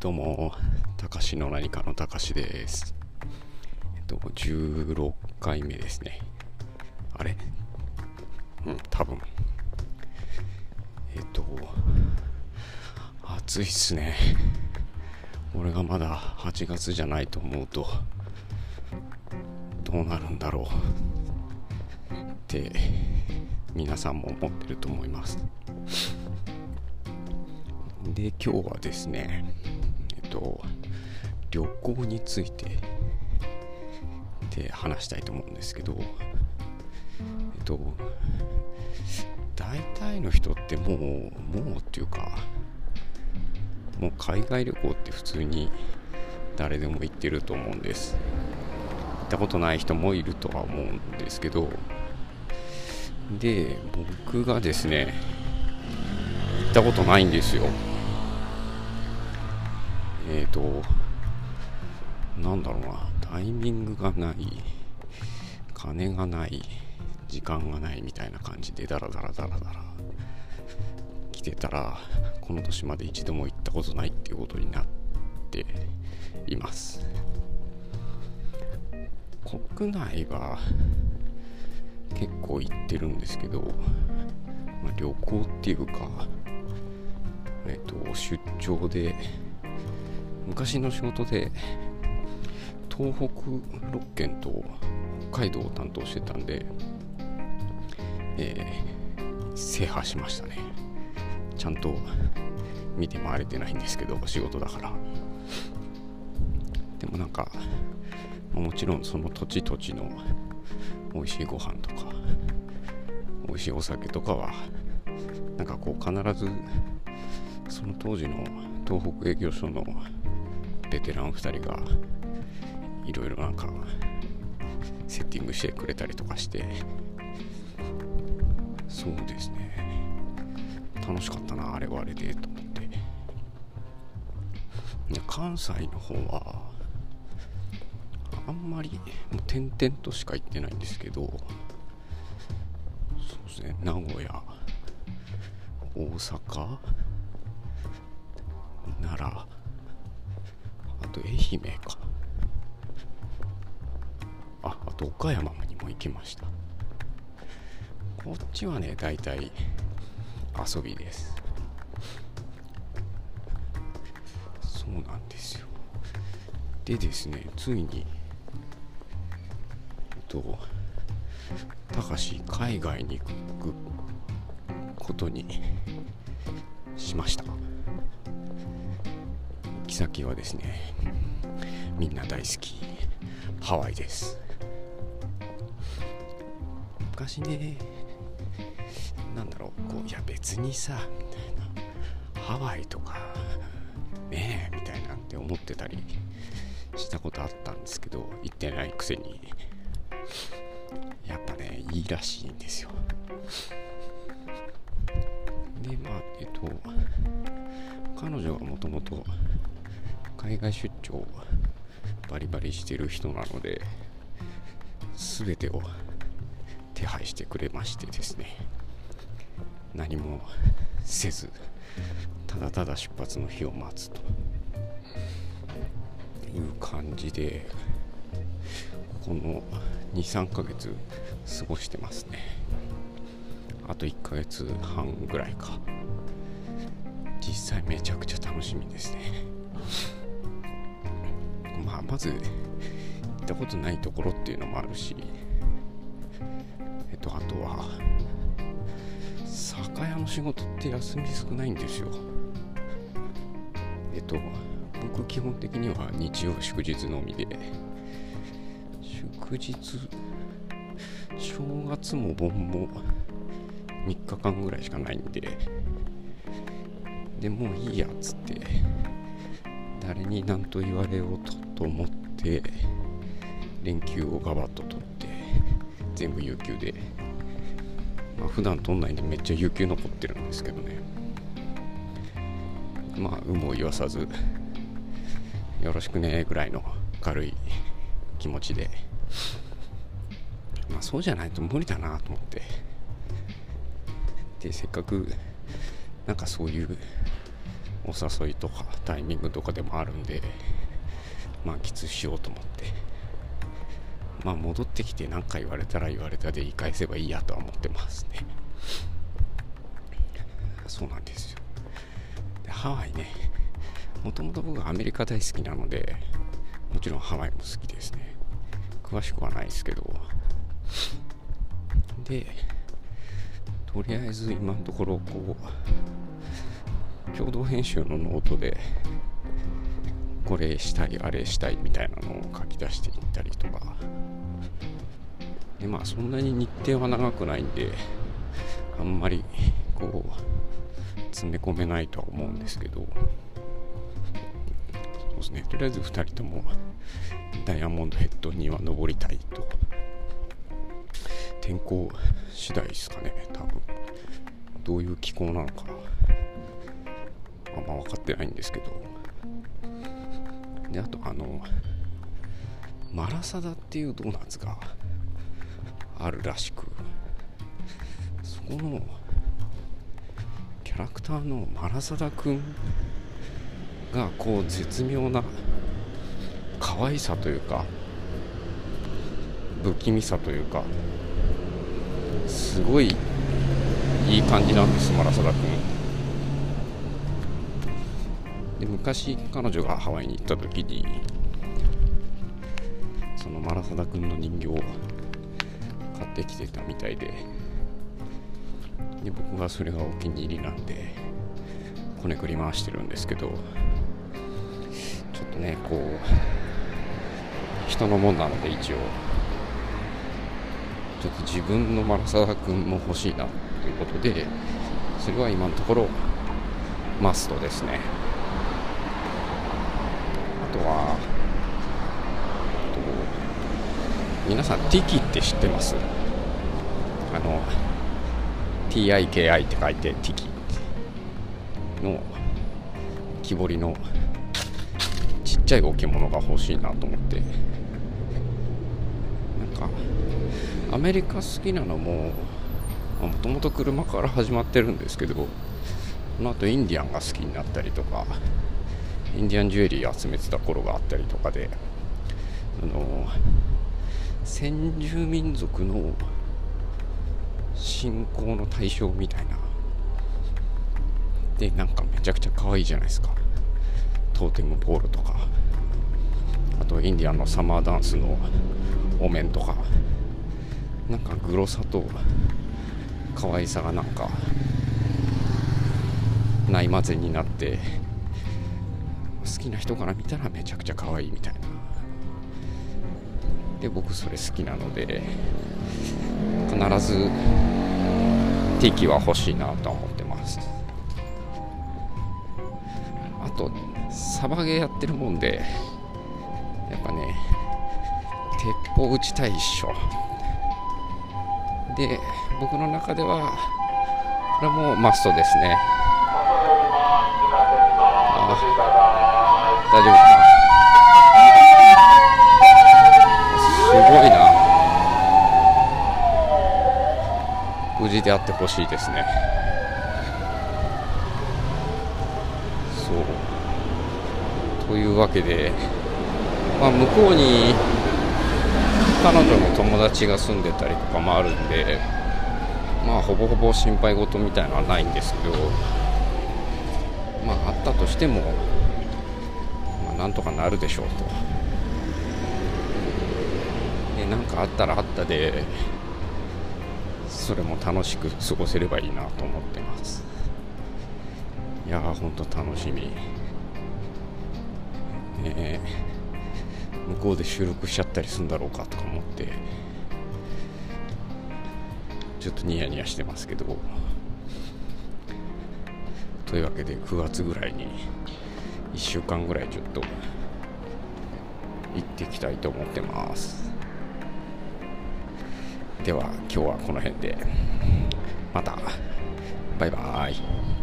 どうも、たかしの何かのたかしです。えっと、16回目ですね。あれ？うん、多分。えっと、暑いっすね。俺がまだ8月じゃないと思うと、どうなるんだろうって皆さんも思ってると思いますで今日はですね旅行についてで話したいと思うんですけどえっと大体の人ってもうもうっていうかもう海外旅行って普通に誰でも行ってると思うんです。行ったことない人もいるとは思うんですけどで僕がですね行ったことないんですよ。えっ、ー、となんだろうな。タイミングがない。金がない。時間がないみたいな感じでダラダラダラダラ来てたらこの年まで一度も行ったことないっていうことになっています。国内は結構行ってるんですけど、まあ、旅行っていうか、えっと、出張で昔の仕事で東北6県と北海道を担当してたんで、えー、制覇しましたね。ちゃんと見て回れてないんですけど仕事だから。でもなんかもちろんその土地土地の美味しいご飯とか美味しいお酒とかはなんかこう必ずその当時の東北営業所のベテラン2人がいろいろなんかセッティングしてくれたりとかして。そうですね。楽しかったなあれはあれでと思って。関西の方はあんまりもう点々としか行ってないんですけどそうですね。名古屋大阪奈良あと愛媛か。ああと岡山にも行きました。こっちはね大体遊びです。そうなんですよ。でですねついにえっとたかし海外に行くことにしました。行き先はですねみんな大好きハワイです。昔ねなんだろうこういや別にさみたいなハワイとかねえみたいなんて思ってたりしたことあったんですけど行ってないくせにやっぱねいいらしいんですよ。でまあえっと彼女はもともと海外出張バリバリしてる人なので全てを手配してくれましてですね何もせずただただ出発の日を待つという感じでこの23ヶ月過ごしてますね。あと1ヶ月半ぐらいか。実際めちゃくちゃ楽しみですね。まあまず行ったことないところっていうのもあるしえっとあとは酒屋の仕事って休み少ないんですよ。えっと僕基本的には日曜祝日のみで。祝日正月も盆も3日間ぐらいしかないんで。でもういいやっつって誰に何と言われようとと思って連休をガバッと取っ全部有給で。まあ普段取んないんでめっちゃ有給残ってるんですけどね。まあ有無を言わさずよろしくねぐらいの軽い気持ちで。まあそうじゃないと無理だなと思って。でせっかくなんかそういうお誘いとかタイミングとかでもあるんで満喫しようと思って。まあ戻ってきて何か言われたら言われたで言い返せばいいやとは思ってますね。そうなんですよ。でハワイね。もともと僕はアメリカ大好きなのでもちろんハワイも好きですね。詳しくはないですけど。でとりあえず今のところこう共同編集のノートでこれしたいあれしたいみたいなのを書き出していったりとか。でまあそんなに日程は長くないんであんまりこう詰め込めないとは思うんですけど。そうですね。とりあえず2人ともダイヤモンドヘッドには登りたいと。天候次第ですかね多分。どういう気候なのかあんま分かってないんですけど。であとあのマラサダっていうドーナツがあるらしくそこのキャラクターのマラサダくんがこう絶妙な可愛さというか不気味さというかすごいいい感じなんですマラサダくんで昔彼女がハワイに行った時にそのマラサダくんの人形を買ってきてたみたいでで僕はそれがお気に入りなんでこねくり回してるんですけどちょっとねこう人のもんなので一応。ちょっと自分のマラサダ君も欲しいなということでそれは今のところマストですねあとは皆さんティキって知ってます？あの TIKI って書いてティキ。の木彫りのちっちゃい置物が欲しいなと思って。なんかアメリカ好きなのももともと車から始まってるんですけどこの後インディアンが好きになったりとかインディアンジュエリー集めてた頃があったりとかであの先住民族の信仰の対象みたいな。でなんかめちゃくちゃ可愛いじゃないですか。トーテムポールとか。あとインディアンのサマーダンスのお面とか。なんかグロさと可愛さがなんかないまぜになって好きな人から見たらめちゃくちゃ可愛いみたいな。で僕それ好きなので必ずティキは欲しいなとは思ってます。あとサバゲーやってるもんでやっぱね鉄砲撃ちたいっしょ。で僕の中ではこれもマストですね。あ丈夫かなすごいな無事であってほしいですね。そう。というわけで、まあ、向こうに彼女の友達が住んでたりとかもあるんでまあほぼほぼ心配事みたいのはないんですけどまああったとしても、まあ、なんとかなるでしょうと。でなんかあったらあったでそれも楽しく過ごせればいいなと思ってます。いやーほんと楽しみ。ね向こうで収録しちゃったりするんだろうかとか思ってちょっとニヤニヤしてますけど。というわけで9月ぐらいに1週間ぐらいちょっと行ってきたいと思ってます。では今日はこの辺で。また。バイバーイ。